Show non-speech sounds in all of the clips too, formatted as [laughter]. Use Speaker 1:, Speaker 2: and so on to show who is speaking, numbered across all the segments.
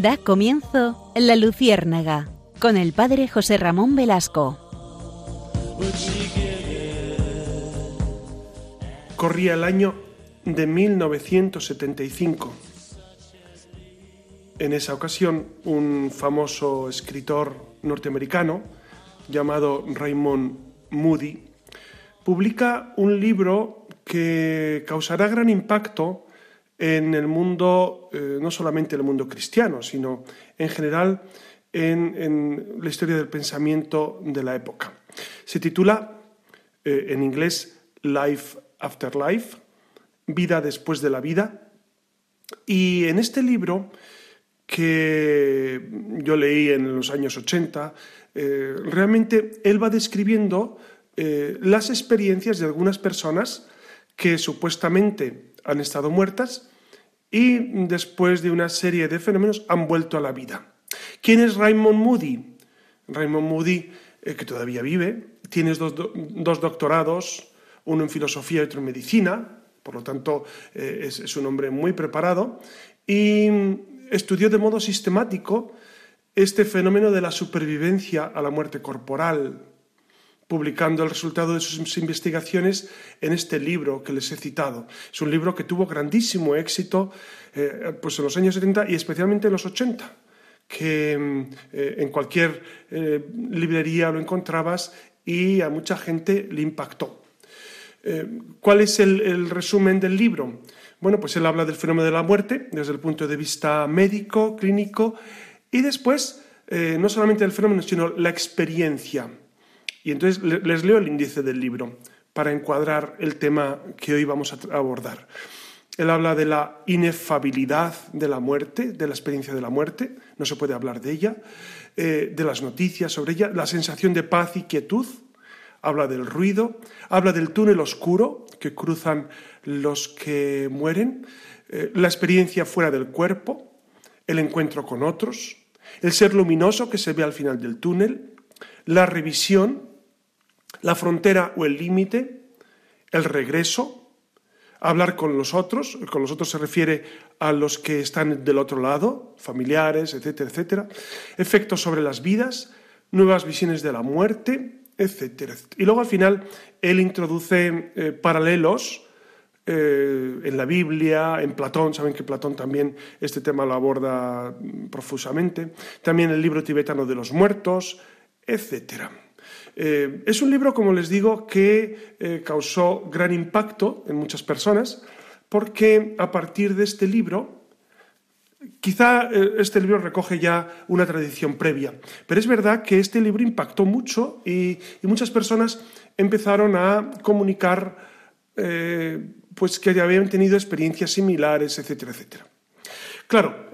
Speaker 1: Da comienzo La Luciérnaga con el padre José Ramón Velasco.
Speaker 2: Corría el año de 1975. En esa ocasión, un famoso escritor norteamericano llamado Raymond Moody publica un libro que causará gran impacto en el mundo, eh, no solamente en el mundo cristiano, sino en general en, la historia del pensamiento de la época. Se titula eh, en inglés Life After Life, Vida después de la vida. Y en este libro, que yo leí en los años 80, eh, realmente él va describiendo las experiencias de algunas personas que supuestamente han estado muertas y después de una serie de fenómenos han vuelto a la vida. ¿Quién es Raymond Moody? Raymond Moody, eh, que todavía vive, tiene dos, doctorados, uno en filosofía y otro en medicina, por lo tanto eh, es un hombre muy preparado, y estudió de modo sistemático este fenómeno de la supervivencia a la muerte corporal, publicando el resultado de sus investigaciones en este libro que les he citado. Es un libro que tuvo grandísimo éxito eh, pues en los años 70 y especialmente en los 80, que mm, eh, en cualquier eh, librería lo encontrabas y a mucha gente le impactó. ¿Cuál es el, resumen del libro? Bueno, pues él habla del fenómeno de la muerte desde el punto de vista médico, clínico, y después no solamente el fenómeno, sino la experiencia y entonces les leo el índice del libro para encuadrar el tema que hoy vamos a abordar. Él habla de la inefabilidad de la muerte, de la experiencia de la muerte, no se puede hablar de ella, eh, de las noticias sobre ella, la sensación de paz y quietud, habla del ruido, habla del túnel oscuro que cruzan los que mueren, eh, la experiencia fuera del cuerpo, el encuentro con otros, el ser luminoso que se ve al final del túnel, la revisión, la frontera o el límite, el regreso, hablar con los otros, con los otros se refiere a los que están del otro lado, familiares, etcétera, etcétera, efectos sobre las vidas, nuevas visiones de la muerte, etcétera. Y luego al final él introduce eh, paralelos eh, en la Biblia, en Platón, saben que Platón también este tema lo aborda profusamente, también el libro tibetano de los muertos, etcétera. Eh, es un libro, como les digo, que eh, causó gran impacto en muchas personas, porque a partir de este libro, quizá eh, este libro recoge ya una tradición previa, pero es verdad que este libro impactó mucho y, muchas personas empezaron a comunicar pues que habían tenido experiencias similares, etcétera, etcétera. Claro,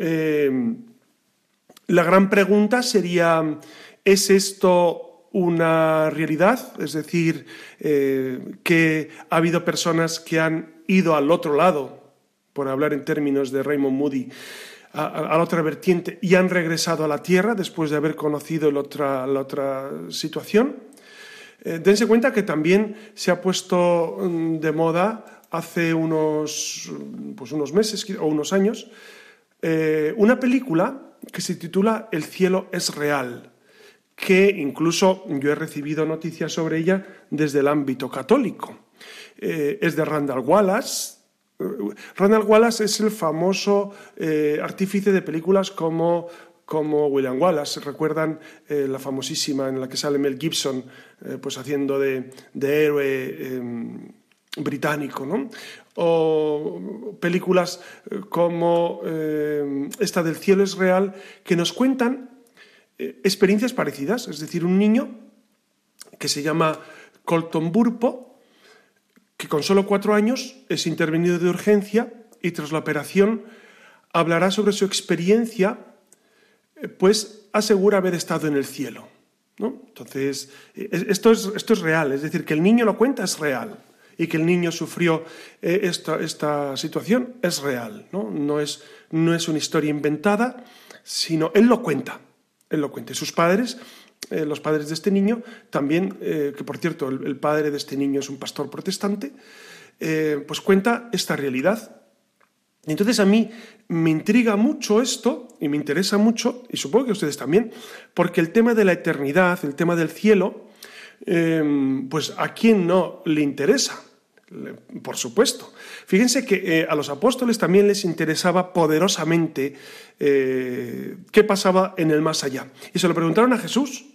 Speaker 2: la gran pregunta sería, ¿es esto una realidad, es decir, eh, que ha habido personas que han ido al otro lado, por hablar en términos de Raymond Moody, a, la otra vertiente y han regresado a la Tierra después de haber conocido la otra, situación. Eh, dense cuenta que también se ha puesto mm, de moda hace unos, pues unos meses o unos años eh, una película que se titula El cielo es real que incluso yo he recibido noticias sobre ella desde el ámbito católico. Eh, es de Randall Wallace. Eh, Randall Wallace es el famoso eh, artífice de películas como, como William Wallace. ¿Recuerdan la famosísima en la que sale Mel Gibson pues haciendo de, de héroe em, británico? ¿no? O películas como esta del cielo es real, que nos cuentan eh, experiencias parecidas, es decir, un niño que se llama Colton Burpo, que con solo cuatro años es intervenido de urgencia y tras la operación hablará sobre su experiencia, eh, pues asegura haber estado en el cielo. Entonces, eh, esto es, esto es real, es decir, que el niño lo cuenta es real y que el niño sufrió esta, esta, situación es real, ¿no? No, es, no es una historia inventada, sino él lo cuenta él lo cuente. Sus padres, eh, los padres de este niño, también, eh, que por cierto, el, padre de este niño es un pastor protestante, eh, pues cuenta esta realidad. entonces a mí me intriga mucho esto y me interesa mucho, y supongo que a ustedes también, porque el tema de la eternidad, el tema del cielo, pues a quién no le interesa, por supuesto. Fíjense que eh, a los apóstoles también les interesaba poderosamente eh, qué pasaba en el más allá. Y se lo preguntaron a Jesús.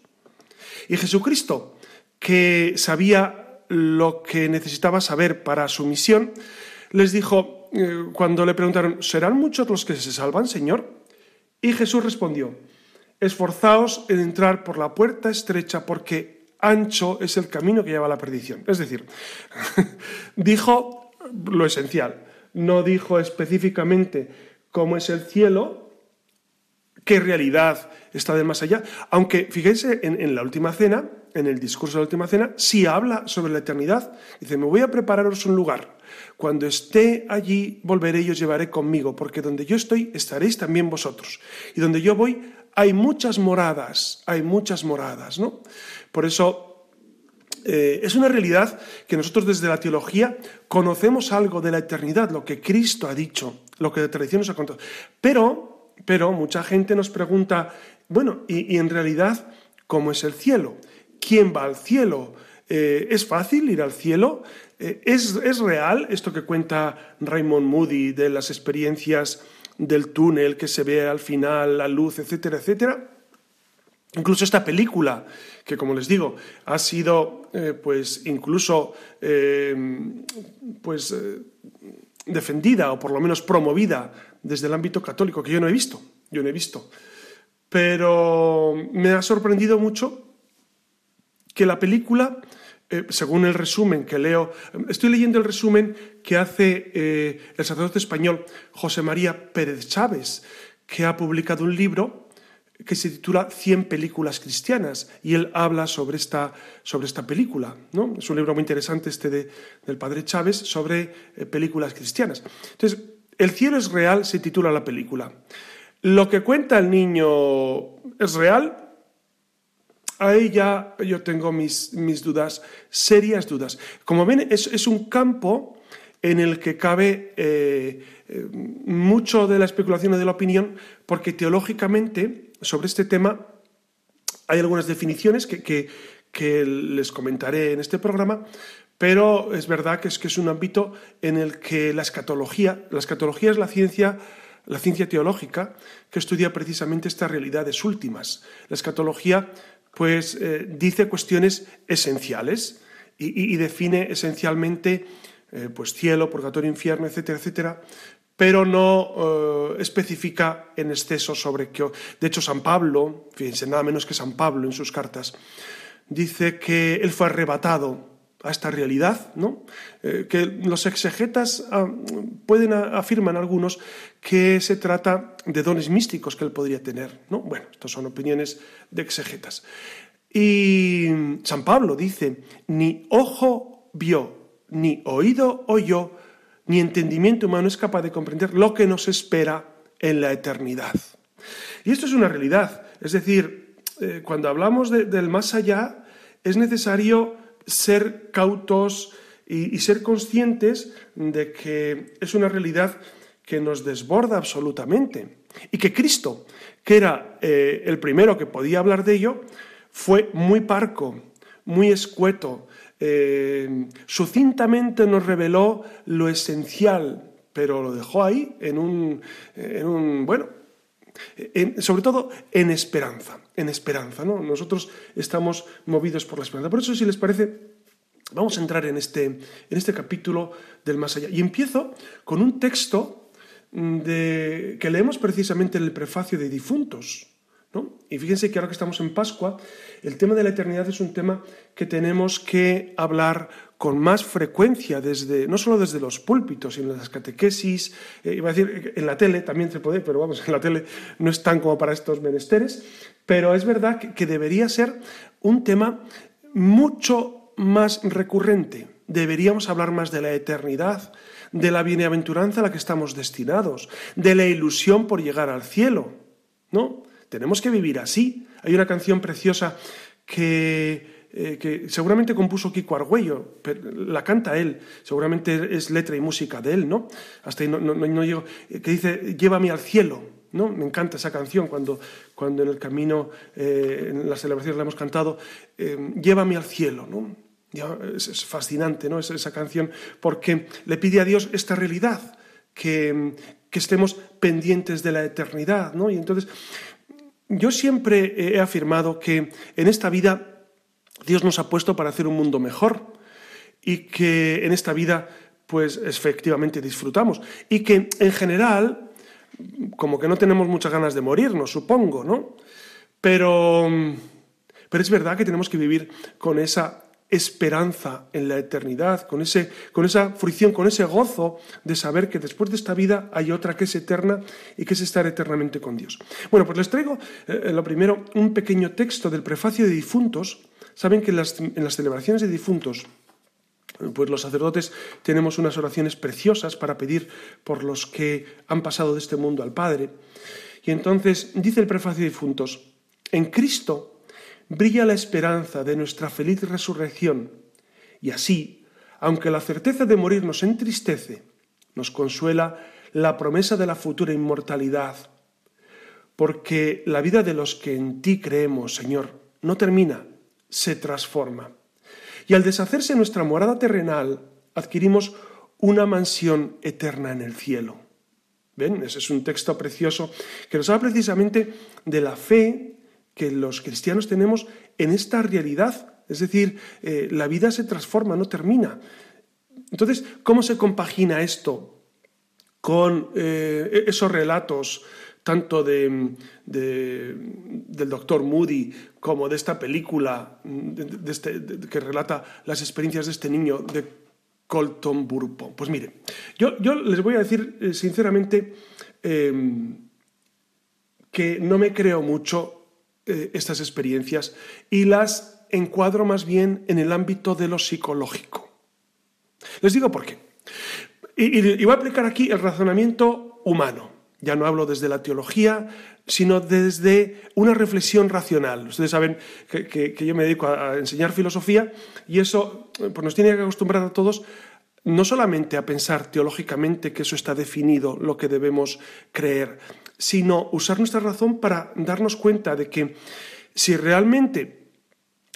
Speaker 2: Y Jesucristo, que sabía lo que necesitaba saber para su misión, les dijo, eh, cuando le preguntaron, ¿serán muchos los que se salvan, Señor? Y Jesús respondió, esforzaos en entrar por la puerta estrecha porque ancho es el camino que lleva a la perdición. Es decir, [laughs] dijo lo esencial, no dijo específicamente cómo es el cielo, qué realidad está de más allá, aunque fíjense en, la última cena, en el discurso de la última cena, sí habla sobre la eternidad. Dice, me voy a prepararos un lugar. Cuando esté allí, volveré y os llevaré conmigo, porque donde yo estoy, estaréis también vosotros. Y donde yo voy, hay muchas moradas, hay muchas moradas, ¿no? Por eso eh, es una realidad que nosotros desde la teología conocemos algo de la eternidad, lo que Cristo ha dicho, lo que la tradición nos ha contado. Pero, pero mucha gente nos pregunta, bueno, y, en realidad, ¿cómo es el cielo? ¿Quién va al cielo? Eh, ¿Es fácil ir al cielo? Eh, ¿Es, ¿Es real esto que cuenta Raymond Moody de las experiencias del túnel que se ve al final, la luz, etcétera, etcétera? Incluso esta película, que como les digo, ha sido eh, pues incluso eh, pues, eh, defendida o por lo menos promovida desde el ámbito católico, que yo no he visto, yo no he visto. Pero me ha sorprendido mucho que la película, según el resumen que leo, estoy leyendo el resumen que hace el sacerdote español José María Pérez Chávez, que ha publicado un libro que se titula 100 películas cristianas y él habla sobre esta, sobre esta película. ¿no? Es un libro muy interesante este de, del padre Chávez sobre eh, películas cristianas. Entonces, El cielo es real se titula la película. Lo que cuenta el niño es real. Ahí ya yo tengo mis, mis dudas, serias dudas. Como ven, es, es un campo en el que cabe eh, eh, mucho de la especulación y de la opinión, porque teológicamente sobre este tema hay algunas definiciones que, les comentaré en este programa, pero es verdad que es, que es un ámbito en el que la escatología, la escatología es la ciencia, la ciencia teológica que estudia precisamente estas realidades últimas. La escatología pues eh, dice cuestiones esenciales y, define esencialmente eh, pues cielo, purgatorio, infierno, etcétera, etcétera, pero no eh, especifica en exceso sobre qué. De hecho, San Pablo, fíjense, nada menos que San Pablo en sus cartas, dice que él fue arrebatado a esta realidad, ¿no? Eh, que los exegetas ah, pueden afirman algunos que se trata de dones místicos que él podría tener, ¿no? Bueno, estas son opiniones de exegetas. Y San Pablo dice, ni ojo vio, ni oído oyó, ni entendimiento humano es capaz de comprender lo que nos espera en la eternidad. Y esto es una realidad. Es decir, eh, cuando hablamos del más allá, es necesario ser cautos y, ser conscientes de que es una realidad que nos desborda absolutamente. Y que Cristo, que era eh, el primero que podía hablar de ello, fue muy parco, muy escueto, eh, sucintamente nos reveló lo esencial, pero lo dejó ahí en un, en un bueno, sobre todo en esperanza, en esperanza, ¿no? Nosotros estamos movidos por la esperanza. Por eso, si les parece, vamos a entrar en este, en este capítulo del más allá. Y empiezo con un texto de, que leemos precisamente en el prefacio de difuntos. Y fíjense que ahora que estamos en Pascua, el tema de la eternidad es un tema que tenemos que hablar con más frecuencia, desde, no solo desde los púlpitos, sino en las catequesis, eh, iba a decir, en la tele también se puede, pero vamos, en la tele no es tan como para estos menesteres, pero es verdad que, que debería ser un tema mucho más recurrente. Deberíamos hablar más de la eternidad, de la bienaventuranza a la que estamos destinados, de la ilusión por llegar al cielo, ¿no? Tenemos que vivir así. Hay una canción preciosa que eh, que seguramente compuso Kiko Argüello, la canta él, seguramente es letra y música de él, ¿no? Hasta ahí no, no, llego, eh, que dice, llévame al cielo, ¿no? Me encanta esa canción cuando, cuando en el camino, en la celebración la hemos cantado, llévame al cielo, ¿no? Es, fascinante, ¿no? esa canción, porque le pide a Dios esta realidad, que estemos pendientes de la eternidad, ¿no? Y entonces, yo siempre he afirmado que en esta vida Dios nos ha puesto para hacer un mundo mejor y que en esta vida, pues efectivamente disfrutamos y que en general, como que no tenemos muchas ganas de morirnos, supongo, ¿no? Pero, pero es verdad que tenemos que vivir con esa esperanza en la eternidad, con, ese, con esa fruición, con ese gozo de saber que después de esta vida hay otra que es eterna y que es estar eternamente con Dios. Bueno, pues les traigo eh, lo primero un pequeño texto del prefacio de difuntos. Saben que en las, celebraciones de difuntos pues los sacerdotes tenemos unas oraciones preciosas para pedir por los que han pasado de este mundo al Padre. Y entonces dice el prefacio de difuntos, en Cristo brilla la esperanza de nuestra feliz resurrección, y así, aunque la certeza de morir nos entristece, nos consuela la promesa de la futura inmortalidad, porque la vida de los que en ti creemos, Señor, no termina, se transforma. Y al deshacerse nuestra morada terrenal, adquirimos una mansión eterna en el cielo. ¿Ven? Ese es un texto precioso que nos habla precisamente de la fe que los cristianos tenemos en esta realidad. Es decir, eh, la vida se transforma, no termina. Entonces, ¿cómo se compagina esto con eh, esos relatos tanto de, del doctor Moody como de esta película este, que relata las experiencias de este niño de Colton Burpo? Pues mire, yo, les voy a decir eh, sinceramente que no me creo mucho eh, estas experiencias y las encuadro más bien en el ámbito de lo psicológico. Les digo por qué. Y, voy a aplicar aquí el razonamiento humano. Ya no hablo desde la teología, sino desde una reflexión racional. Ustedes saben que, yo me dedico a, enseñar filosofía y eso pues nos tiene que acostumbrar a todos no solamente a pensar teológicamente que eso está definido, lo que debemos creer, sino usar nuestra razón para darnos cuenta de que si realmente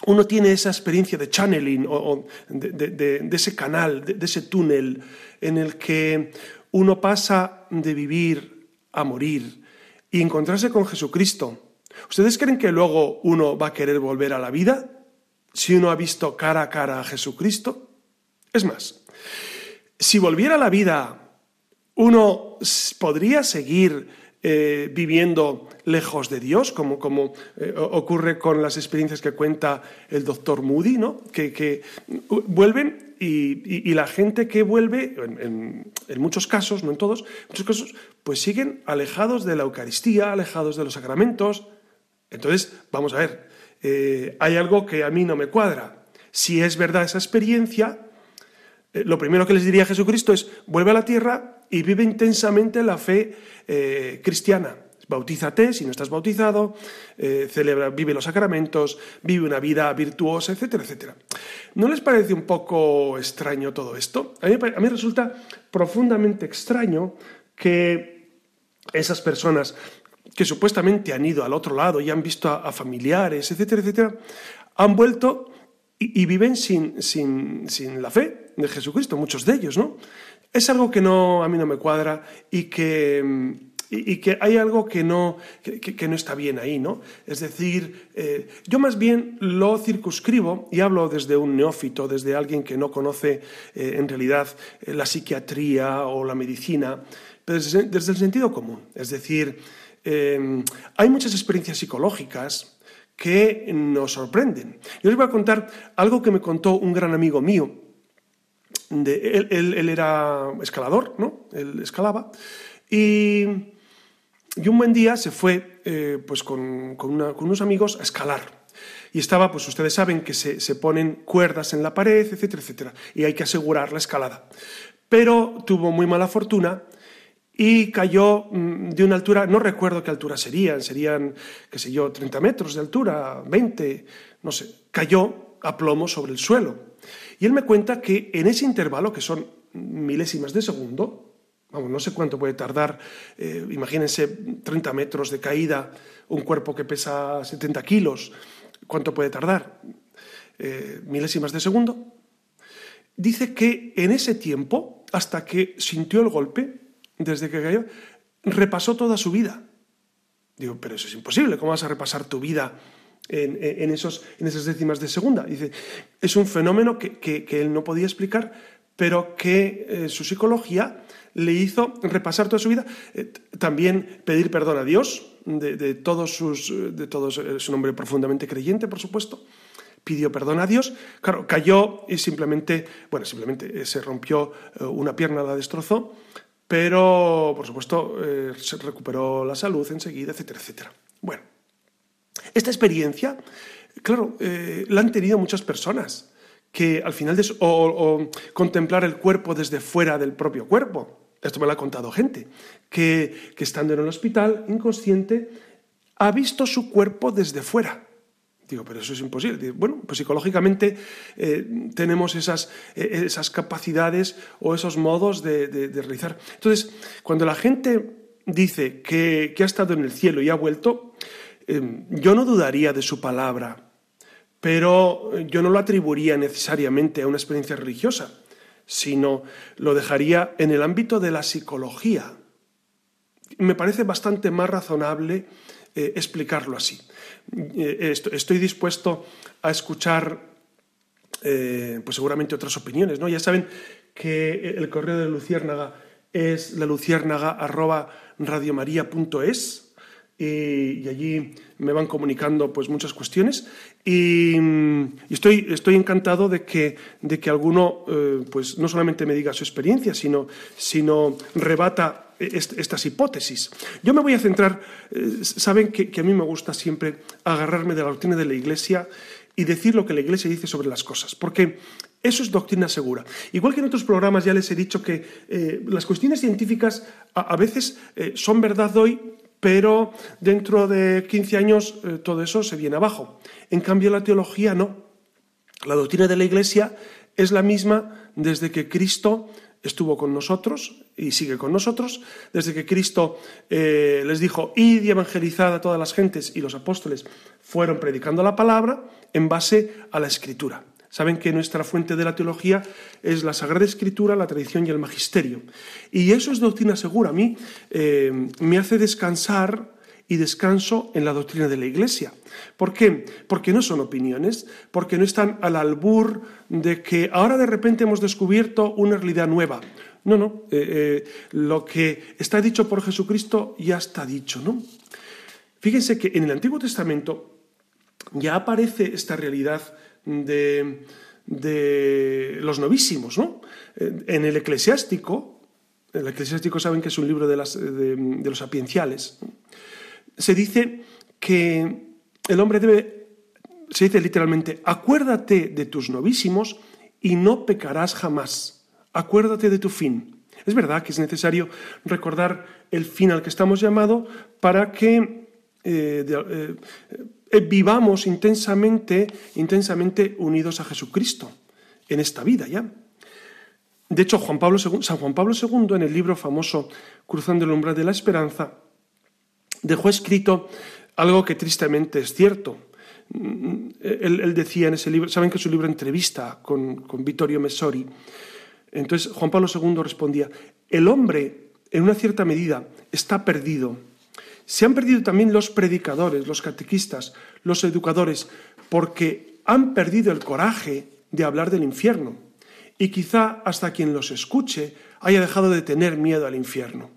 Speaker 2: uno tiene esa experiencia de channeling o, de, ese canal, de, ese túnel en el que uno pasa de vivir a morir y encontrarse con Jesucristo, ¿ustedes creen que luego uno va a querer volver a la vida si uno ha visto cara a cara a Jesucristo? Es más, si volviera a la vida, uno podría seguir eh, viviendo lejos de Dios, como, eh, ocurre con las experiencias que cuenta el doctor Moody, ¿no? que, vuelven y, la gente que vuelve, en, muchos casos, no en todos, muchos casos, pues siguen alejados de la Eucaristía, alejados de los sacramentos. Entonces, vamos a ver, eh, hay algo que a mí no me cuadra. Si es verdad esa experiencia, lo primero que les diría a Jesucristo es, vuelve a la tierra y vive intensamente la fe eh, cristiana. Bautízate si no estás bautizado, eh, celebra, vive los sacramentos, vive una vida virtuosa, etcétera, etcétera. ¿No les parece un poco extraño todo esto? A mí, a mí resulta profundamente extraño que esas personas que supuestamente han ido al otro lado y han visto a, familiares, etcétera, etcétera, han vuelto y, viven sin, sin, sin, la fe de Jesucristo, muchos de ellos, ¿no? Es algo que no, a mí no me cuadra y que, y, que hay algo que no, que, no está bien ahí, ¿no? Es decir, eh, yo más bien lo circunscribo y hablo desde un neófito, desde alguien que no conoce eh, en realidad eh, la psiquiatría o la medicina, pero desde, desde el sentido común. Es decir, hay muchas experiencias psicológicas que nos sorprenden. Yo les voy a contar algo que me contó un gran amigo mío. De, él, era escalador, ¿no? Él escalaba. Y, un buen día se fue eh, pues con, unos amigos a escalar. Y estaba, pues ustedes saben que se, se, ponen cuerdas en la pared, etcétera, etcétera. Y hay que asegurar la escalada. Pero tuvo muy mala fortuna y cayó mm, de una altura, no recuerdo qué altura serían, serían, qué sé yo, 30 metros de altura, 20, no sé, cayó a plomo sobre el suelo. Y él me cuenta que en ese intervalo, que son milésimas de segundo, vamos, no sé cuánto puede tardar, eh, imagínense 30 metros de caída, un cuerpo que pesa 70 kilos, ¿cuánto puede tardar? Eh, milésimas de segundo. Dice que en ese tiempo, hasta que sintió el golpe, desde que cayó, repasó toda su vida. Digo, pero eso es imposible, ¿cómo vas a repasar tu vida en, esos, esas décimas de segunda? Dice, es un fenómeno que, él no podía explicar, pero que eh, su psicología le hizo repasar toda su vida, eh, también pedir perdón a Dios de, todos sus, de todos, es un hombre profundamente creyente, por supuesto, pidió perdón a Dios, claro, cayó y simplemente, bueno, simplemente eh, se rompió una pierna, la destrozó, pero por supuesto eh, se recuperó la salud enseguida, etcétera, etcétera. Bueno, esta experiencia, claro, eh, la han tenido muchas personas que al final de o, contemplar el cuerpo desde fuera del propio cuerpo. Esto me lo ha contado gente que, que estando en el hospital inconsciente ha visto su cuerpo desde fuera Digo, pero eso es imposible. bueno, pues psicológicamente eh, tenemos esas, eh, esas, capacidades o esos modos de, realizar. Entonces, cuando la gente dice que, ha estado en el cielo y ha vuelto, eh, yo no dudaría de su palabra, pero yo no lo atribuiría necesariamente a una experiencia religiosa, sino lo dejaría en el ámbito de la psicología. Me parece bastante más razonable explicarlo así. Eh, estoy dispuesto a escuchar eh, pues seguramente otras opiniones. ¿no? Ya saben que el correo de Luciérnaga es la luciérnaga arroba radiomaria.es y, allí me van comunicando pues muchas cuestiones y, estoy, estoy, encantado de que, de que alguno eh, pues no solamente me diga su experiencia sino, sino rebata estas hipótesis. Yo me voy a centrar, eh, saben que, a mí me gusta siempre agarrarme de la doctrina de la Iglesia y decir lo que la Iglesia dice sobre las cosas, porque eso es doctrina segura. Igual que en otros programas ya les he dicho que eh, las cuestiones científicas a, veces eh, son verdad hoy, pero dentro de 15 años todo eso se viene abajo. En cambio, la teología no. La doctrina de la Iglesia es la misma desde que Cristo estuvo con nosotros y sigue con nosotros, desde que Cristo eh, les dijo, id y evangelizad a todas las gentes, y los apóstoles fueron predicando la palabra en base a la escritura. Saben que nuestra fuente de la teología es la Sagrada Escritura, la tradición y el magisterio. Y eso es doctrina segura. A mí eh, me hace descansar y descanso en la doctrina de la Iglesia. ¿Por qué? Porque no son opiniones, porque no están al albur de que ahora de repente hemos descubierto una realidad nueva, no, no, eh, eh, lo que está dicho por Jesucristo ya está dicho, ¿no? Fíjense que en el Antiguo Testamento ya aparece esta realidad de, los novísimos, ¿no? Eh, en el eclesiástico, el eclesiástico saben que es un libro de, de los sapienciales, se dice que el hombre debe, se dice literalmente, acuérdate de tus novísimos y no pecarás jamás acuérdate de tu fin. Es verdad que es necesario recordar el fin al que estamos llamados para que eh, eh, vivamos intensamente, intensamente unidos a Jesucristo en esta vida ya. De hecho, Juan Pablo San Juan Pablo II, en el libro famoso Cruzando el umbral de la esperanza, dejó escrito algo que tristemente es cierto. Mm, él, decía en ese libro, saben que es un libro entrevista con, con Vittorio Messori, entonces Juan Pablo II respondía, el hombre en una cierta medida está perdido. Se han perdido también los predicadores, los catequistas, los educadores, porque han perdido el coraje de hablar del infierno. Y quizá hasta quien los escuche haya dejado de tener miedo al infierno.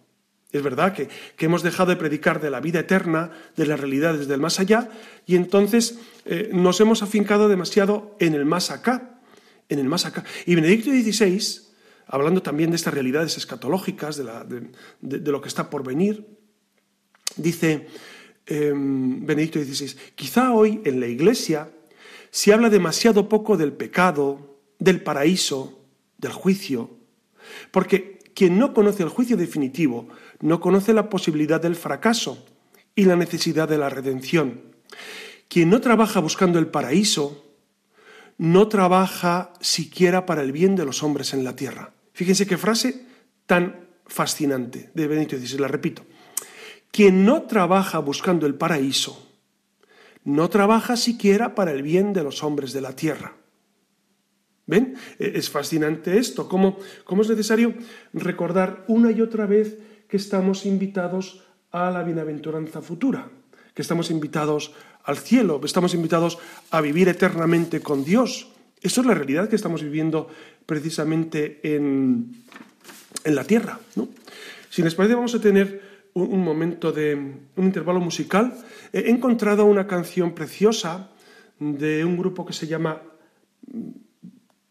Speaker 2: Es verdad que, hemos dejado de predicar de la vida eterna, de las realidades del más allá, y entonces eh, nos hemos afincado demasiado en el más acá, en el más acá. Y Benedicto XVI hablando también de estas realidades escatológicas, de, lo que está por venir, dice em, Benedicto XVI, quizá hoy en la Iglesia se habla demasiado poco del pecado, del paraíso, del juicio, porque quien no conoce el juicio definitivo no conoce la posibilidad del fracaso y la necesidad de la redención. Quien no trabaja buscando el paraíso
Speaker 3: no trabaja siquiera para el bien de los hombres en la tierra. Fíjense qué frase tan fascinante de Benito XVI, la repito. Quien no trabaja buscando el paraíso, no trabaja siquiera para el bien de los hombres de la tierra. ¿Ven? E, es fascinante esto, cómo, cómo es necesario recordar una y otra vez que estamos invitados a la bienaventuranza futura, que estamos invitados al cielo, estamos invitados a vivir eternamente con Dios. Eso es la realidad que estamos viviendo precisamente en, en la tierra. ¿no? Si les parece, vamos a tener un, momento de un intervalo musical. He encontrado una canción preciosa de un grupo que se llama,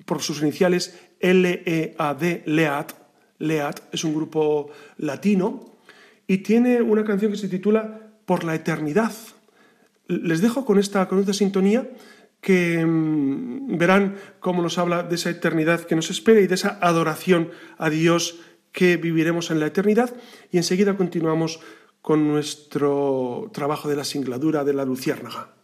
Speaker 3: por sus iniciales, L-E-A-D, LEAT. LEAT es un grupo latino y tiene una canción que se titula Por la eternidad. Les dejo con esta, con esta sintonía que mm, verán cómo nos habla de esa eternidad que nos espera y de esa adoración a Dios que viviremos en la eternidad. Y enseguida continuamos con nuestro trabajo de la singladura de la luciérnaga.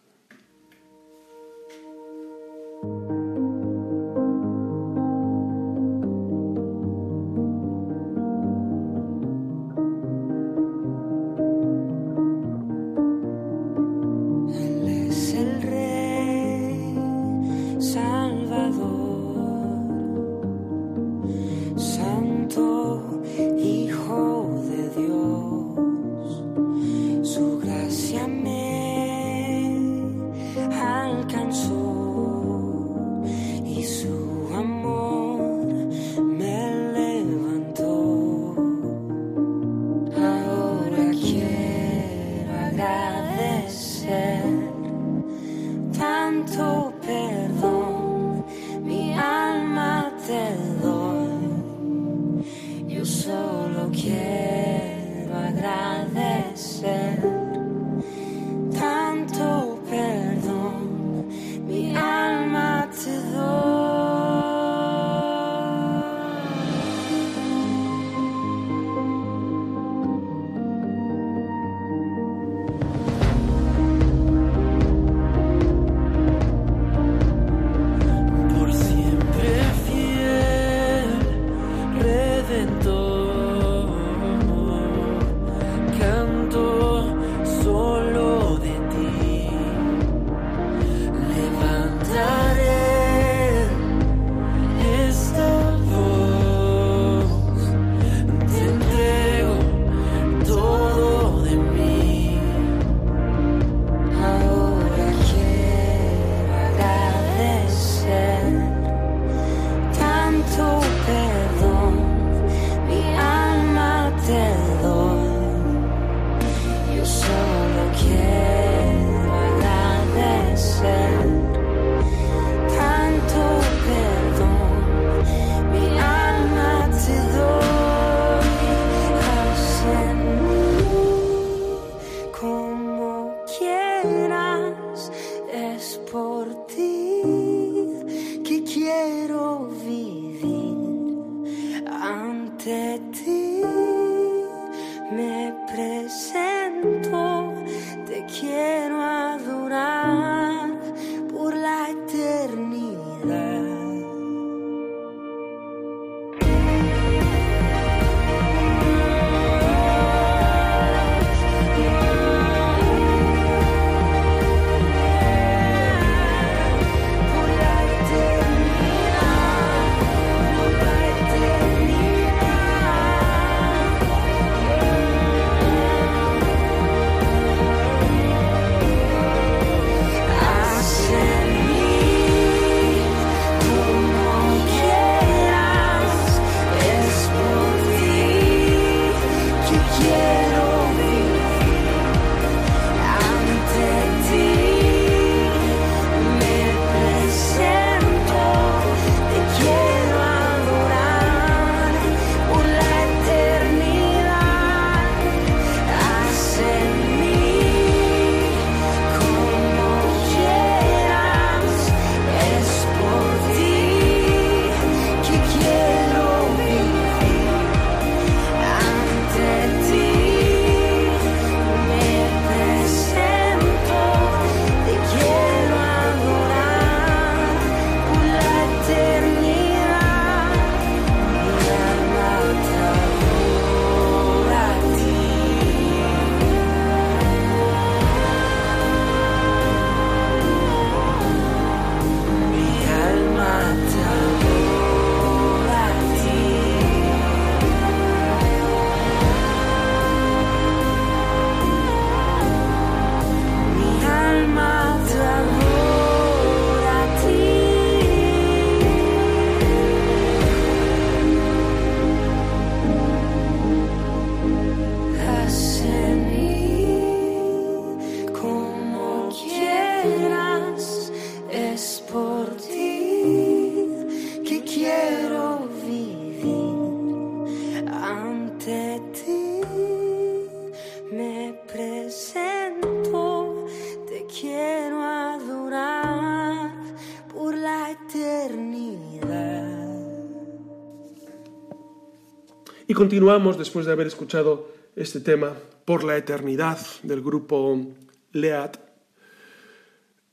Speaker 2: Y continuamos, después de haber escuchado este tema, por la eternidad del grupo LEAT.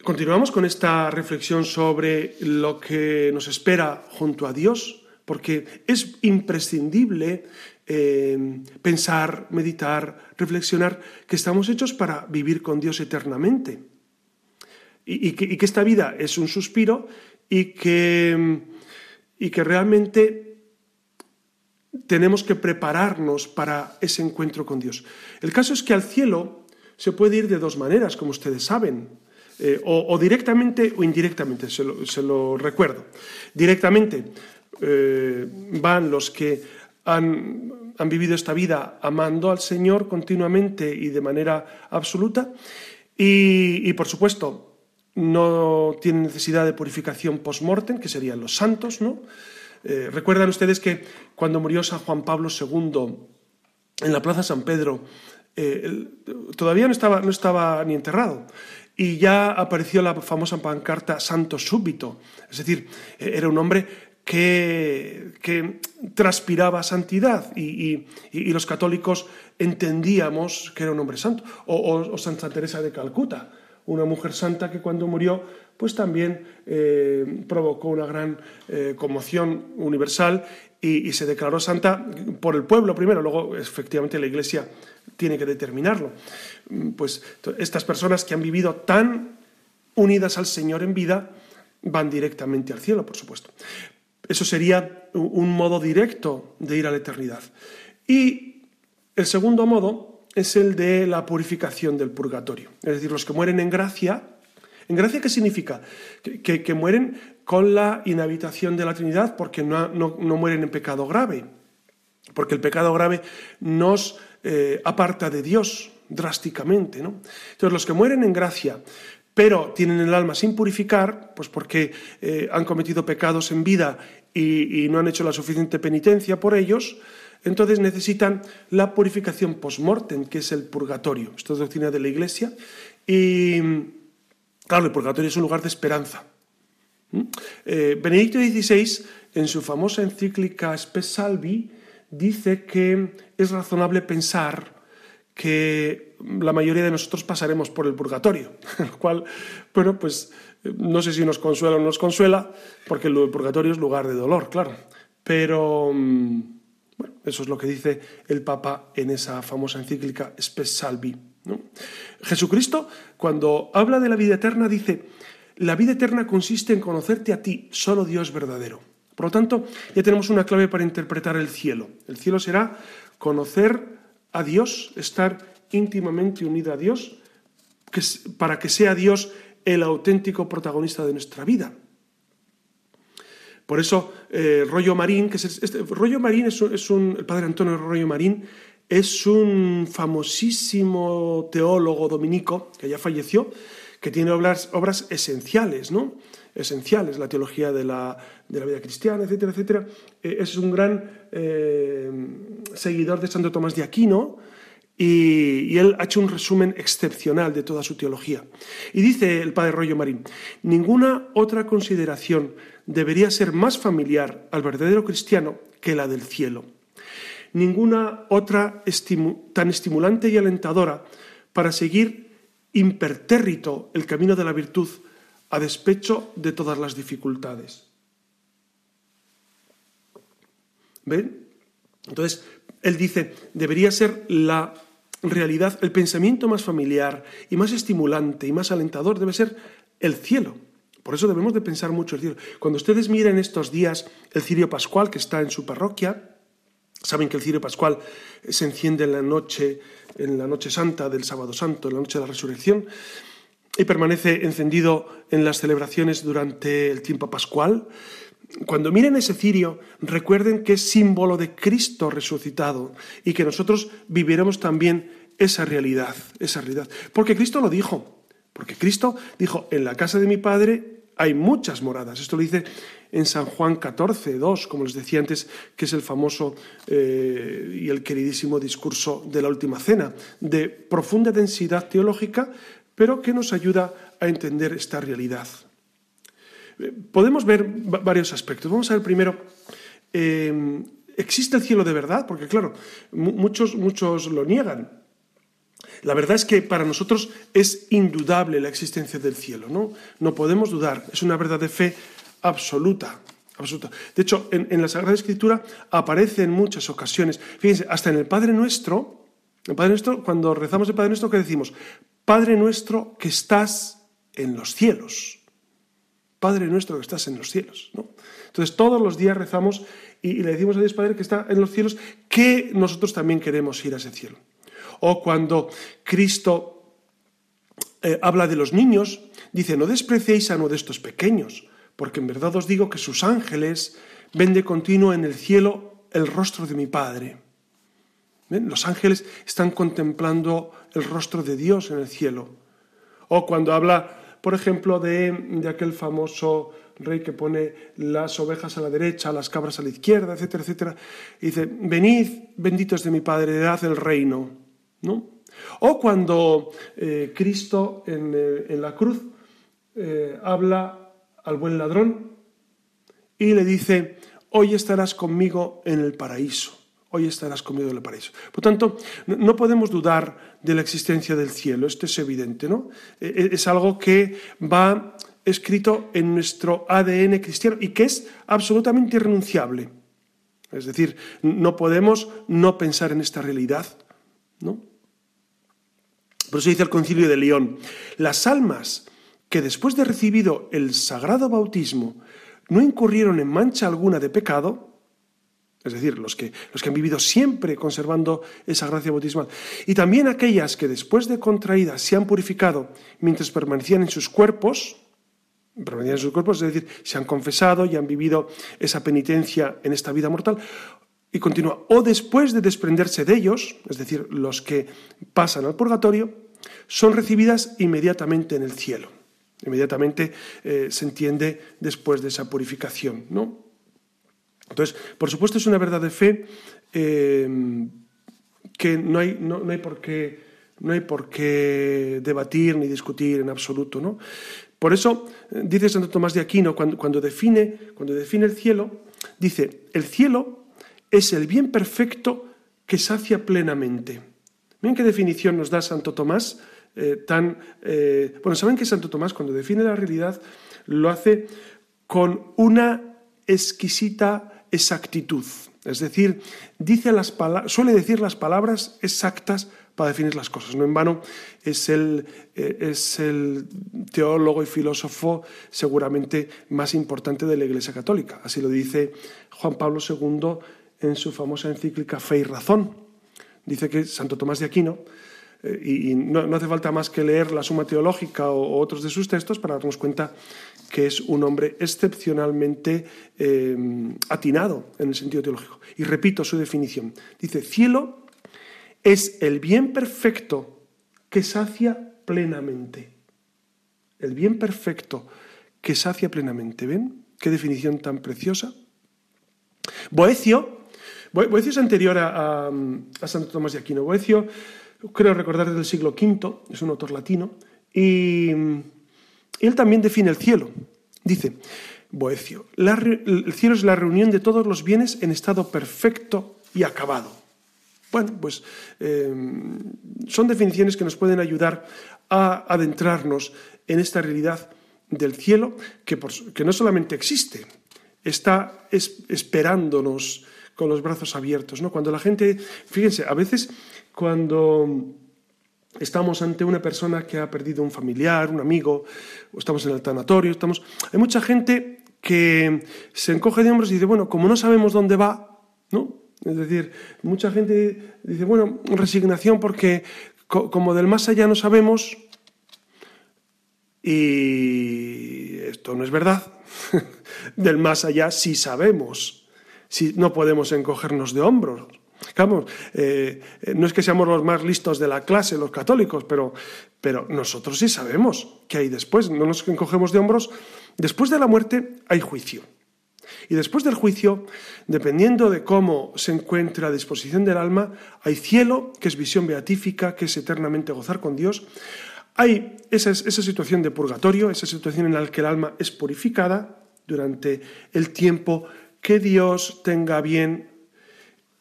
Speaker 2: Continuamos con esta reflexión sobre lo que nos espera junto a Dios, porque es imprescindible eh, pensar, meditar, reflexionar que estamos hechos para vivir con Dios eternamente. Y, que, y que, esta vida es un suspiro y que, y que realmente tenemos que prepararnos para ese encuentro con Dios. El caso es que al cielo se puede ir de dos maneras, como ustedes saben, eh, o, directamente o indirectamente, se lo, recuerdo. Directamente eh, van los que han, vivido esta vida amando al Señor continuamente y de manera absoluta, y, y por supuesto no tienen necesidad de purificación post-mortem, que serían los santos, ¿no? Eh, recuerdan ustedes que cuando murió San Juan Pablo II en la Plaza San Pedro, eh, todavía no estaba, no estaba ni enterrado. Y ya apareció la famosa pancarta Santo Súbito. Es decir, eh, era un hombre que, que transpiraba santidad y, los católicos entendíamos que era un hombre santo. o Santa Teresa de Calcuta, una mujer santa que cuando murió pues también eh, provocó una gran eh, conmoción universal y, se declaró santa por el pueblo primero, luego efectivamente la Iglesia tiene que determinarlo. Mm, pues estas personas que han vivido tan unidas al Señor en vida van directamente al cielo, por supuesto. Eso sería un modo directo de ir a la eternidad. Y el segundo modo es el de la purificación del purgatorio. Es decir, los que mueren en gracia, ¿En gracia qué significa? Que, mueren con la inhabitación de la Trinidad porque no, mueren en pecado grave. Porque el pecado grave nos eh, aparta de Dios drásticamente. ¿no? Entonces, los que mueren en gracia, pero tienen el alma sin purificar, pues porque eh, han cometido pecados en vida y, y, no han hecho la suficiente penitencia por ellos, entonces necesitan la purificación post-mortem, que es el purgatorio. Esto es doctrina de la Iglesia. Y, Claro, el purgatorio es un lugar de esperanza. ¿Mm? Eh, Benedicto XVI, en su famosa encíclica Spes Salvi, dice que es razonable pensar que la mayoría de nosotros pasaremos por el purgatorio, [laughs] lo cual, bueno, pues no sé si nos consuela o no nos consuela, porque el purgatorio es lugar de dolor, claro. Pero, mm, bueno, eso es lo que dice el Papa en esa famosa encíclica Spes Salvi. Jesucristo, cuando habla de la vida eterna, dice, la vida eterna consiste en conocerte a ti, solo Dios verdadero. Por lo tanto, ya tenemos una clave para interpretar el cielo. El cielo será conocer a Dios, estar íntimamente unido a Dios, para que sea Dios el auténtico protagonista de nuestra vida. Por eso, eh, Rollo Marín, que es este, Rollo Marín es un, el padre Antonio Rollo Marín, es un famosísimo teólogo dominico que ya falleció, que tiene obras, obras esenciales, ¿no? Esenciales, la teología de la, vida cristiana, etcétera, etcétera. Eh, es un gran eh, seguidor de Santo Tomás de Aquino y, y, él ha hecho un resumen excepcional de toda su teología. Y dice el padre Rollo Marín, ninguna otra consideración debería ser más familiar al verdadero cristiano que la del cielo ninguna otra tan estimulante y alentadora para seguir impertérrito el camino de la virtud a despecho de todas las dificultades. ¿Ven? Entonces, él dice, debería ser la realidad, el pensamiento más familiar y más estimulante y más alentador debe ser el cielo. Por eso debemos de pensar mucho el cielo. Cuando ustedes miren estos días el cirio pascual que está en su parroquia, Saben que el cirio pascual se enciende en la noche, en la noche santa del sábado santo, en la noche de la resurrección, y permanece encendido en las celebraciones durante el tiempo pascual. Cuando miren ese cirio, recuerden que es símbolo de Cristo resucitado y que nosotros viviremos también esa realidad, esa realidad. Porque Cristo lo dijo, porque Cristo dijo, en la casa de mi Padre hay muchas moradas. Esto lo dice en San Juan 14, 2, como les decía antes, que es el famoso eh, y el queridísimo discurso de la última cena, de profunda densidad teológica, pero que nos ayuda a entender esta realidad. Eh, podemos ver varios aspectos. Vamos a ver primero eh, ¿Existe el cielo de verdad? Porque claro, muchos, muchos lo niegan. La verdad es que para nosotros es indudable la existencia del cielo, ¿no? No podemos dudar, es una verdad de fe absoluta. absoluta. De hecho, en, la Sagrada Escritura aparece en muchas ocasiones. Fíjense, hasta en el Padre Nuestro, el Padre Nuestro, cuando rezamos el Padre Nuestro, ¿qué decimos? Padre Nuestro que estás en los cielos. Padre Nuestro que estás en los cielos, ¿no? Entonces, todos los días rezamos y, le decimos a Dios Padre que está en los cielos, que nosotros también queremos ir a ese cielo. O cuando Cristo eh, habla de los niños, dice, no despreciéis a uno de estos pequeños, porque en verdad os digo que sus ángeles ven de continuo en el cielo el rostro de mi Padre. Los ángeles están contemplando el rostro de Dios en el cielo. O cuando habla, por ejemplo, de, de aquel famoso rey que pone las ovejas a la derecha, las cabras a la izquierda, etcétera, etcétera. Y dice, venid, benditos de mi Padre, dad el reino. O cuando eh, Cristo eh, en, la cruz eh, habla al buen ladrón y le dice, hoy estarás conmigo en el paraíso. Hoy estarás conmigo en el paraíso. Por tanto, no podemos dudar de la existencia del cielo, esto es evidente, ¿no? Es algo que va escrito en nuestro ADN cristiano y que es absolutamente irrenunciable. Es decir, no podemos no pensar en esta realidad. Por eso dice el concilio de León, las almas que después de recibido el sagrado bautismo no incurrieron en mancha alguna de pecado, es decir, los que, los que han vivido siempre conservando esa gracia bautismal, y también aquellas que después de contraídas se han purificado mientras permanecían en sus cuerpos, permanecían sus cuerpos, es decir, se han confesado y han vivido esa penitencia en esta vida mortal. Y continúa, o después de desprenderse de ellos, es decir, los que pasan al purgatorio, son recibidas inmediatamente en el cielo. Inmediatamente eh, se entiende después de esa purificación, ¿no? Entonces, por supuesto, es una verdad de fe eh, que no hay, no, hay por qué, no hay por qué debatir ni discutir en absoluto, ¿no? Por eso dice Santo Tomás de Aquino, cuando, define, cuando define el cielo, dice, el cielo es el bien perfecto que sacia plenamente. Miren qué definición nos da Santo Tomás. Eh, tan, eh, bueno, saben que Santo Tomás cuando define la realidad lo hace con una exquisita exactitud. Es decir, dice las suele decir las palabras exactas para definir las cosas. No en vano es el, eh, es el teólogo y filósofo seguramente más importante de la Iglesia Católica. Así lo dice Juan Pablo II en su famosa encíclica Fe y Razón. Dice que Santo Tomás de Aquino, eh, y, no, hace falta más que leer la Suma Teológica o, otros de sus textos para darnos cuenta que es un hombre excepcionalmente eh, atinado en el sentido teológico. Y repito su definición. Dice, cielo es el bien perfecto que sacia plenamente. El bien perfecto que sacia plenamente. ¿Ven? Qué definición tan preciosa. Boecio, Boecio es anterior a, Santo Tomás de Aquino. Boecio, creo recordar, del siglo V, es un autor latino, y él también define el cielo. Dice, Boecio, el cielo es la reunión de todos los bienes en estado perfecto y acabado. Bueno, pues eh, son definiciones que nos pueden ayudar a adentrarnos en esta realidad del cielo que no solamente existe, está esperándonos con los brazos abiertos. ¿no? Cuando la gente, fíjense, a veces cuando estamos ante una persona que ha perdido un familiar, un amigo, o estamos en el tanatorio, estamos, hay mucha gente que se encoge de hombros y dice, bueno, como no sabemos dónde va, ¿no? Es decir, mucha gente dice, bueno, resignación porque como del más allá no sabemos, y esto no es verdad, [laughs] del más allá sí sabemos, si no podemos encogernos de hombros. Vamos, eh, no es que seamos los más listos de la clase, los católicos, pero, pero nosotros sí sabemos que hay después, no nos encogemos de hombros. Después de la muerte hay juicio. Y después del juicio, dependiendo de cómo se encuentra a disposición del alma, hay cielo, que es visión beatífica, que es eternamente gozar con Dios. Hay esa, esa situación de purgatorio, esa situación en la que el alma es purificada durante el tiempo que Dios tenga bien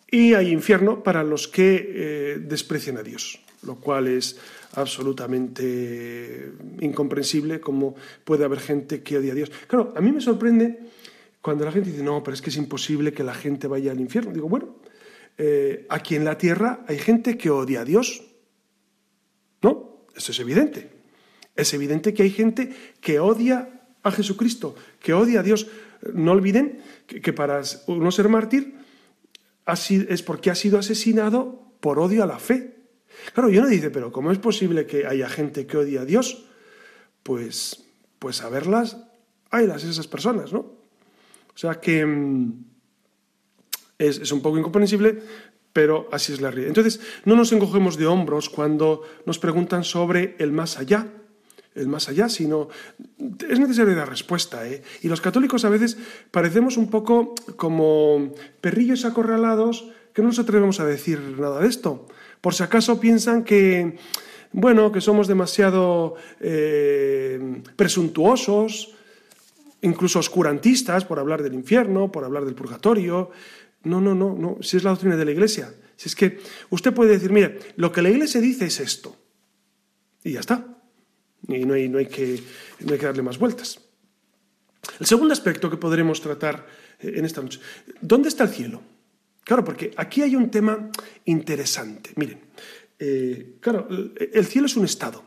Speaker 2: y hay infierno para los que eh, desprecian a Dios, lo cual es absolutamente incomprensible cómo puede haber gente que odia a Dios. Claro, a mí me sorprende cuando la gente dice, no, pero es que es imposible que la gente vaya al infierno. Digo, bueno, eh, aquí en la tierra hay gente que odia a Dios. ¿No? Eso es evidente. Es evidente que hay gente que odia a Jesucristo, que odia a Dios. No olviden que, para uno ser mártir es porque ha sido asesinado por odio a la fe. Claro, y uno dice, pero ¿cómo es posible que haya gente que odia a Dios? Pues, pues a verlas, las esas personas, ¿no? O sea que mm, es, un poco incomprensible, pero así es la realidad. Entonces, no nos encogemos de hombros cuando nos preguntan sobre el más allá, el más allá, sino es necesaria la respuesta. ¿eh? Y los católicos a veces parecemos un poco como perrillos acorralados que no nos atrevemos a decir nada de esto. Por si acaso piensan que, bueno, que somos demasiado eh, presuntuosos, incluso oscurantistas por hablar del infierno, por hablar del purgatorio. No, no, no, no, si es la doctrina de la Iglesia. Si es que usted puede decir, mire, lo que la Iglesia dice es esto. Y ya está. Y no hay, no hay, que, no hay que darle más vueltas. El segundo aspecto que podremos tratar eh, en esta noche, ¿dónde está el cielo? Claro, porque aquí hay un tema interesante. Miren, eh, claro, el cielo es un estado,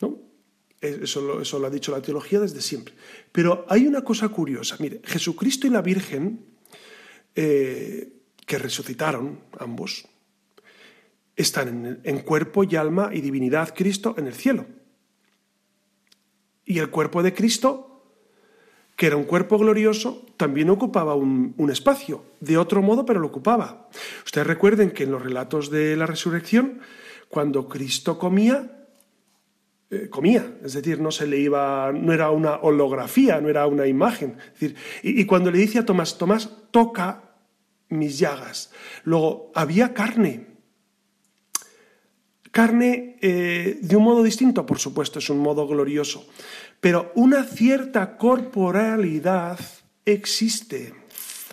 Speaker 2: ¿no? Eso lo, ha dicho la teología desde siempre. Pero hay una cosa curiosa. Mire, Jesucristo y la Virgen, eh, que resucitaron ambos, están en, cuerpo y alma y divinidad Cristo en el cielo. Y el cuerpo de Cristo, que era un cuerpo glorioso, también ocupaba un, espacio. De otro modo, pero lo ocupaba. Ustedes recuerden que en los relatos de la resurrección, cuando Cristo comía, eh, comía, es decir, no se le iba, no era una holografía, no era una imagen. decir, y, cuando le dice a Tomás, Tomás, toca mis llagas. Luego, había carne. Carne eh, de un modo distinto, por supuesto, es un modo glorioso, pero una cierta corporalidad existe.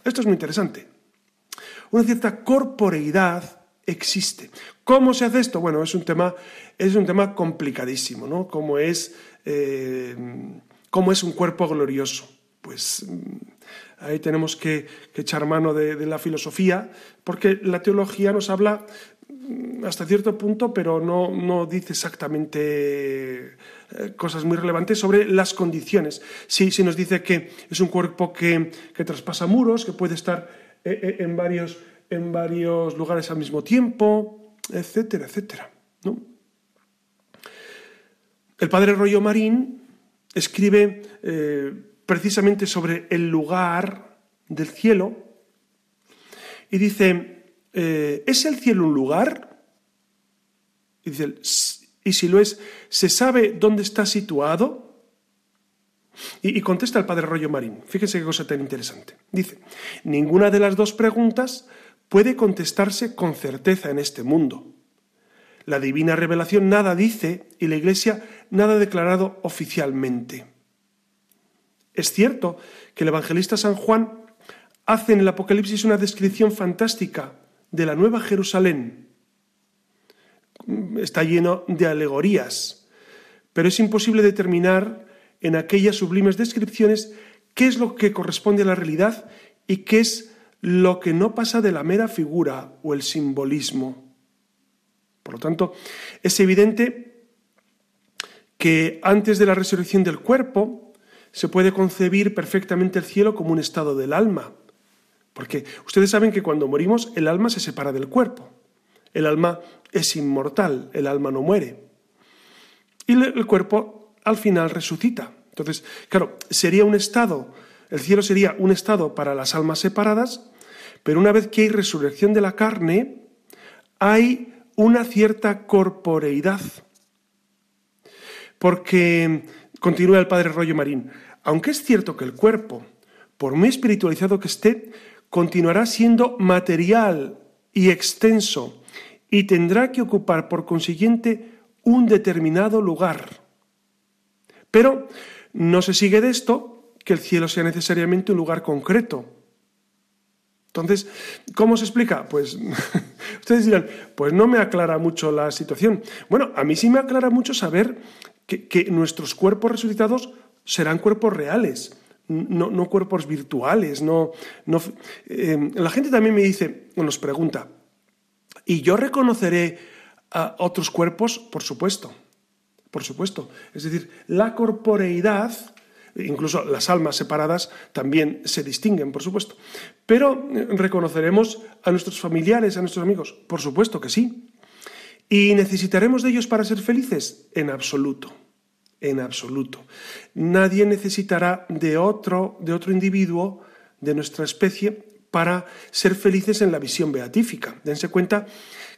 Speaker 2: Esto es muy interesante. Una cierta corporeidad existe. ¿Cómo se hace esto? Bueno, es un tema, es un tema complicadísimo, ¿no? ¿Cómo es, eh, cómo es un cuerpo glorioso? Pues mm, ahí tenemos que, echar mano de, la filosofía, porque la teología nos habla hasta cierto punto, pero no, no dice exactamente eh, cosas muy relevantes sobre las condiciones. Sí, sí nos dice que es un cuerpo que, que traspasa muros, que puede estar eh, en varios en varios lugares al mismo tiempo, etcétera, etcétera. El padre Rollo Marín escribe eh, precisamente sobre el lugar del cielo y dice, eh, ¿es el cielo un lugar? Y si lo es, ¿se sabe dónde está situado? Y, y, contesta el padre Rollo Marín. Fíjense qué cosa tan interesante. Dice, ninguna de las dos preguntas puede contestarse con certeza en este mundo. La divina revelación nada dice y la Iglesia nada ha declarado oficialmente. Es cierto que el evangelista San Juan hace en el Apocalipsis una descripción fantástica de la Nueva Jerusalén. Está lleno de alegorías, pero es imposible determinar en aquellas sublimes descripciones qué es lo que corresponde a la realidad y qué es lo que no pasa de la mera figura o el simbolismo. Por lo tanto, es evidente que antes de la resurrección del cuerpo se puede concebir perfectamente el cielo como un estado del alma. Porque ustedes saben que cuando morimos el alma se separa del cuerpo. El alma es inmortal, el alma no muere. Y el cuerpo al final resucita. Entonces, claro, sería un estado, el cielo sería un estado para las almas separadas pero una vez que hay resurrección de la carne, hay una cierta corporeidad. Porque, continúa el padre Rollo Marín, aunque es cierto que el cuerpo, por muy espiritualizado que esté, continuará siendo material y extenso y tendrá que ocupar por consiguiente un determinado lugar. Pero no se sigue de esto que el cielo sea necesariamente un lugar concreto, Entonces, ¿cómo se explica? Pues [laughs] ustedes dirán, pues no me aclara mucho la situación. Bueno, a mí sí me aclara mucho saber que, nuestros cuerpos resucitados serán cuerpos reales, no, cuerpos virtuales. No, eh, la gente también me dice, nos pregunta, ¿y yo reconoceré a otros cuerpos? Por supuesto, por supuesto. Es decir, la corporeidad incluso las almas separadas también se distinguen, por supuesto. Pero eh, reconoceremos a nuestros familiares, a nuestros amigos, por supuesto que sí. ¿Y necesitaremos de ellos para ser felices? En absoluto, en absoluto. Nadie necesitará de otro, de otro individuo de nuestra especie para ser felices en la visión beatífica. Dense cuenta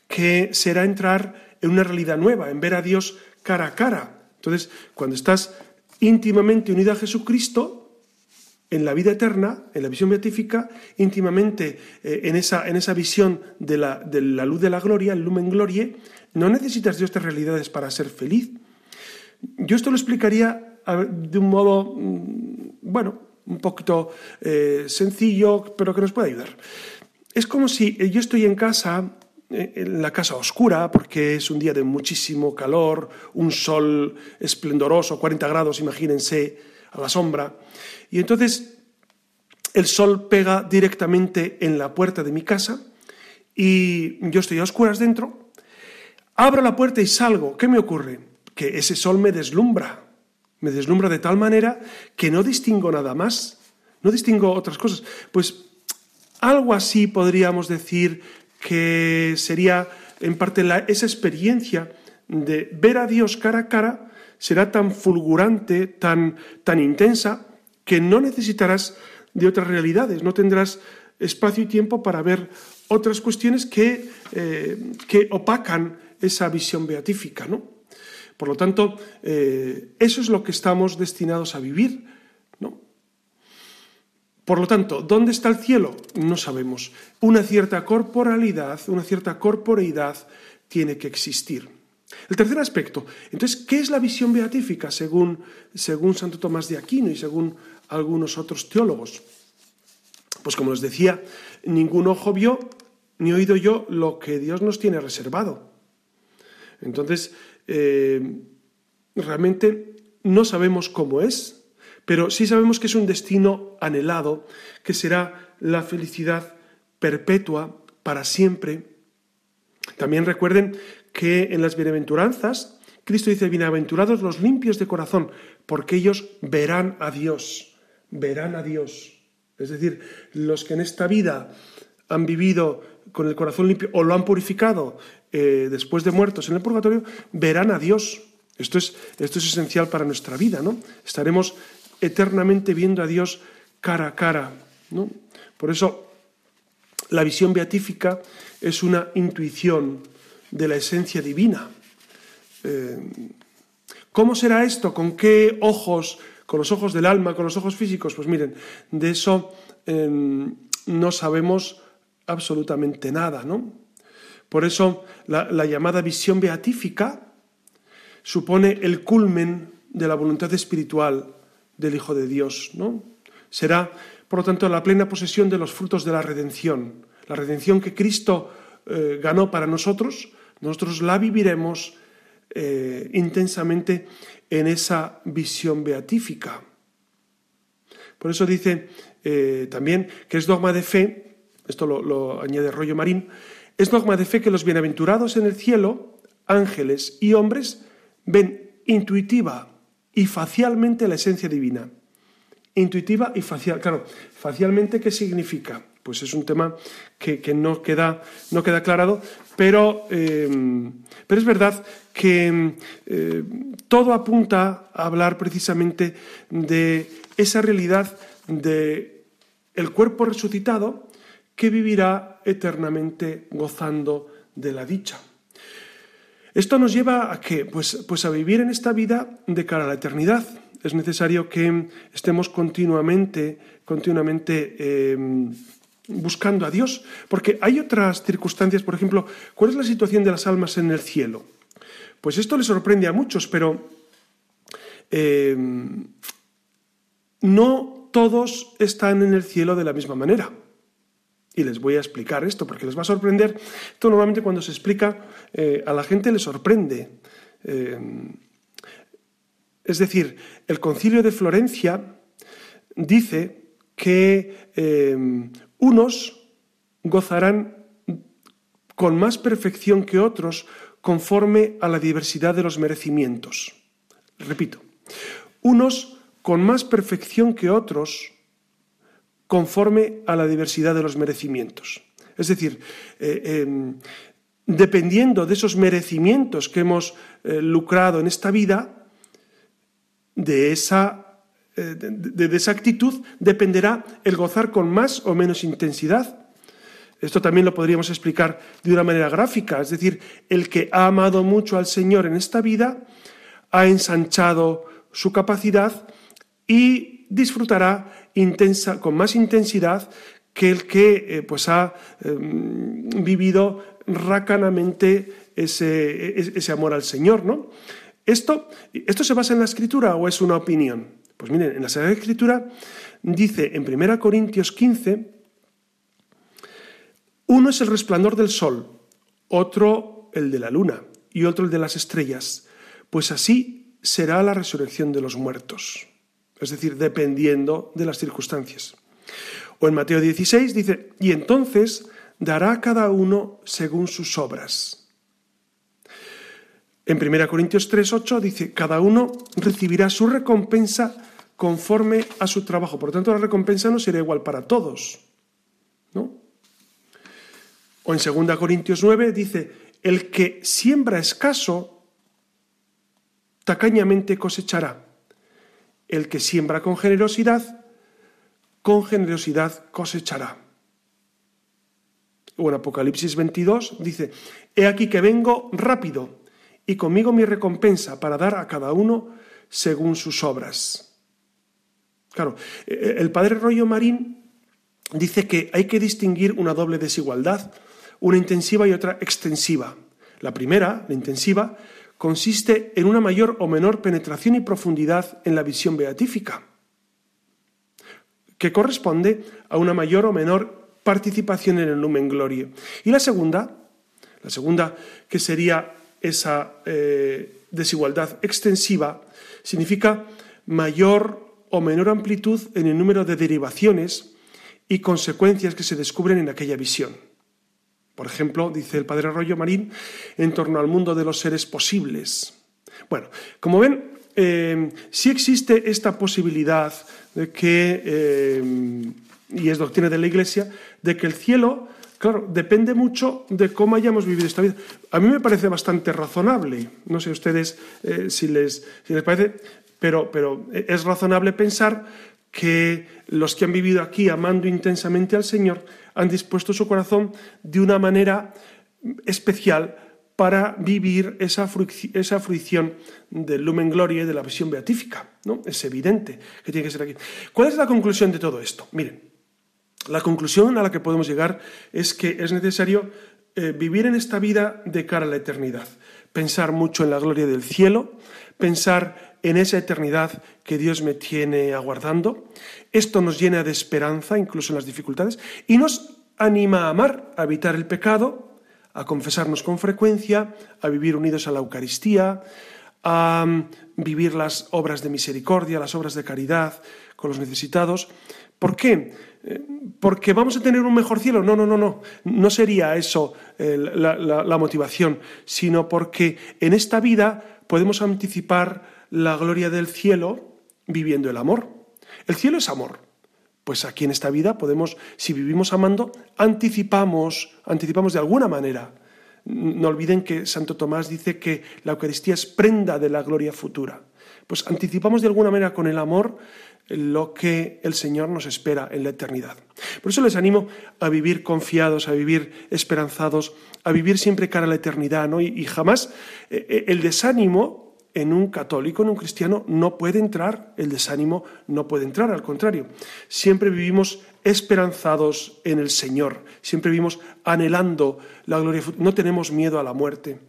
Speaker 2: que será entrar en una realidad nueva, en ver a Dios cara a cara. Entonces, cuando estás íntimamente unido a Jesucristo, en la vida eterna, en la visión beatífica, íntimamente eh, en, esa, en, esa, visión de la, de la, luz de la gloria, el lumen glorie, no necesitas de estas realidades para ser feliz. Yo esto lo explicaría de un modo, mm, bueno, un poquito eh, sencillo, pero que nos puede ayudar. Es como si yo estoy en casa eh, en la casa oscura, porque es un día de muchísimo calor, un sol esplendoroso, 40 grados, imagínense, a la sombra. Y entonces el sol pega directamente en la puerta de mi casa y yo estoy a oscuras dentro. Abro la puerta y salgo. ¿Qué me ocurre? Que ese sol me deslumbra. Me deslumbra de tal manera que no distingo nada más. No distingo otras cosas. Pues algo así podríamos decir que sería en parte esa experiencia de ver a Dios cara a cara, será tan fulgurante, tan, tan intensa, que no necesitarás de otras realidades, no tendrás espacio y tiempo para ver otras cuestiones que, eh, que opacan esa visión beatífica. ¿no? Por lo tanto, eh, eso es lo que estamos destinados a vivir. ¿no? Por lo tanto, ¿dónde está el cielo? No sabemos. Una cierta corporalidad, una cierta corporeidad tiene que existir. El tercer aspecto, entonces, ¿qué es la visión beatífica según, según Santo Tomás de Aquino y según algunos otros teólogos? Pues como les decía, ningún ojo vio ni oído yo lo que Dios nos tiene reservado. Entonces, eh, realmente no sabemos cómo es, pero sí sabemos que es un destino anhelado, que será la felicidad perpetua para siempre. También recuerden que en las bienaventuranzas, Cristo dice, bienaventurados los limpios de corazón, porque ellos verán a Dios, verán a Dios. Es decir, los que en esta vida han vivido con el corazón limpio o lo han purificado eh, después de muertos en el purgatorio, verán a Dios. Esto es, esto es esencial para nuestra vida, ¿no? Estaremos eternamente viendo a Dios cara a cara. ¿no? Por eso la visión beatífica es una intuición de la esencia divina. Eh, ¿Cómo será esto? ¿Con qué ojos? ¿Con los ojos del alma? ¿Con los ojos físicos? Pues miren, de eso em, no sabemos absolutamente nada, ¿no? Por eso la, la llamada visión beatífica supone el culmen de la voluntad espiritual del Hijo de Dios, ¿no? Será, por lo tanto, la plena posesión de los frutos de la redención. La redención que Cristo eh, ganó para nosotros, nosotros la viviremos eh, intensamente en esa visión beatífica. Por eso dice eh, también que es dogma de fe, esto lo, lo añade Rollo Marín, es dogma de fe que los bienaventurados en el cielo, ángeles y hombres, ven intuitiva y facialmente la esencia divina. Intuitiva y facial. Claro, facialmente, ¿qué significa? Pues es un tema que, no, queda, no queda aclarado, pero, eh, pero es verdad que eh, todo apunta a hablar precisamente de esa realidad de el cuerpo resucitado que vivirá eternamente gozando de la dicha. Esto nos lleva a qué? Pues, pues a vivir en esta vida de cara a la eternidad. Es necesario que estemos continuamente, continuamente em, buscando a Dios, porque hay otras circunstancias, por ejemplo, ¿cuál es la situación de las almas en el cielo? Pues esto le sorprende a muchos, pero em, no todos están en el cielo de la misma manera. Y les voy a explicar esto porque les va a sorprender. Esto normalmente cuando se explica eh, a la gente le sorprende. Eh, es decir, el concilio de Florencia dice que eh, unos gozarán con más perfección que otros conforme a la diversidad de los merecimientos. Repito, unos con más perfección que otros conforme a la diversidad de los merecimientos. Es decir, eh, em, dependiendo de esos merecimientos que hemos eh, lucrado en esta vida, de esa, eh, de esa actitud dependerá el gozar con más o menos intensidad. Esto también lo podríamos explicar de una manera gráfica, es decir, el que ha amado mucho al Señor en esta vida ha ensanchado su capacidad y disfrutará con más intensidad que el que eh, pues ha em, vivido racanamente ese, ese, amor al Señor. ¿no? Esto, ¿Esto se basa en la Escritura o es una opinión? Pues miren, en la Sagrada Escritura dice en 1 Corintios 15, uno es el resplandor del sol, otro el de la luna y otro el de las estrellas, pues así será la resurrección de los muertos es decir, dependiendo de las circunstancias. O en Mateo 16 dice, y entonces dará cada uno según sus obras. En 1 Corintios 3:8 dice, cada uno recibirá su recompensa conforme a su trabajo. Por lo tanto, la recompensa no será igual para todos. ¿no? O en 2 Corintios 9 dice, el que siembra escaso, tacañamente cosechará. El que siembra con generosidad, con generosidad cosechará. O en Apocalipsis 22 dice, He aquí que vengo rápido, y conmigo mi recompensa para dar a cada uno según sus obras. Claro, e, e, el padre Rollo Marín dice que hay que distinguir una doble desigualdad, una intensiva y otra extensiva. La primera, la intensiva, consiste en una mayor o menor penetración y profundidad en la visión beatífica, que corresponde a una mayor o menor participación en el numen gloria. Y la segunda, la segunda que sería esa eh, desigualdad extensiva, significa mayor o menor amplitud en el número de derivaciones y consecuencias que se descubren en aquella visión. Por ejemplo, dice el padre Arroyo Marín, en torno al mundo de los seres posibles. Bueno, como ven, eh, sí existe esta posibilidad de que, eh, y es doctrina de la Iglesia, de que el cielo, claro, depende mucho de cómo hayamos vivido esta vida. A mí me parece bastante razonable, no sé ustedes eh, si, les, si, les, parece, pero, pero es razonable pensar que los que han vivido aquí amando intensamente al Señor han dispuesto su corazón de una manera especial para vivir esa, fruición del lumen gloria y de la visión beatífica. ¿no? Es evidente que tiene que ser aquí. ¿Cuál es la conclusión de todo esto? Miren, la conclusión a la que podemos llegar es que es necesario eh, vivir en esta vida de cara a la eternidad, pensar mucho en la gloria del cielo, pensar en esa eternidad que Dios me tiene aguardando. Esto nos llena de esperanza, incluso en las dificultades, y nos anima a amar, a evitar el pecado, a confesarnos con frecuencia, a vivir unidos a la Eucaristía, a mm, vivir las obras de misericordia, las obras de caridad con los necesitados. ¿Por qué? Eh, ¿Porque vamos a tener un mejor cielo? No, no, no, no. No sería eso eh, la motivación, sino porque en esta vida podemos anticipar la gloria del cielo viviendo el amor. El cielo es amor. Pues aquí en esta vida podemos, si vivimos amando, anticipamos, anticipamos de alguna manera. No olviden que Santo Tomás dice que la Eucaristía es prenda de la gloria futura. Pues anticipamos de alguna manera con el amor lo que el Señor nos espera en la eternidad. Por eso les animo a vivir confiados, a vivir esperanzados, a vivir siempre cara a la eternidad, ¿no? y, jamás eh, eh, el desánimo en un católico, en un cristiano, no puede entrar, el desánimo no puede entrar, al contrario. Siempre vivimos esperanzados en el Señor, siempre vivimos anhelando la gloria, no tenemos miedo a la muerte.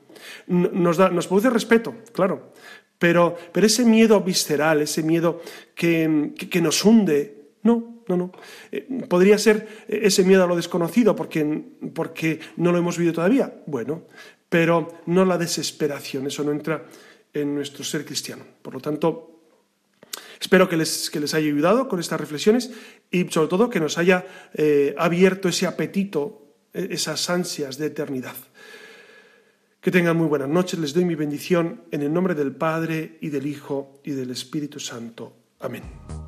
Speaker 2: Nos, da, nos produce respeto, claro, pero, pero ese miedo visceral, ese miedo que, que nos hunde, No, no, no. Eh, podría ser ese miedo a lo desconocido porque, porque no lo hemos vivido todavía. Bueno, pero no la desesperación. Eso no entra en nuestro ser cristiano. Por lo tanto, Espero que les, que les, haya ayudado con estas reflexiones y sobre todo que nos haya eh, abierto ese apetito, e, esas ansias de eternidad. Que tengan muy buenas noches, les doy mi bendición en el nombre del Padre y del Hijo y del Espíritu Santo. Amén.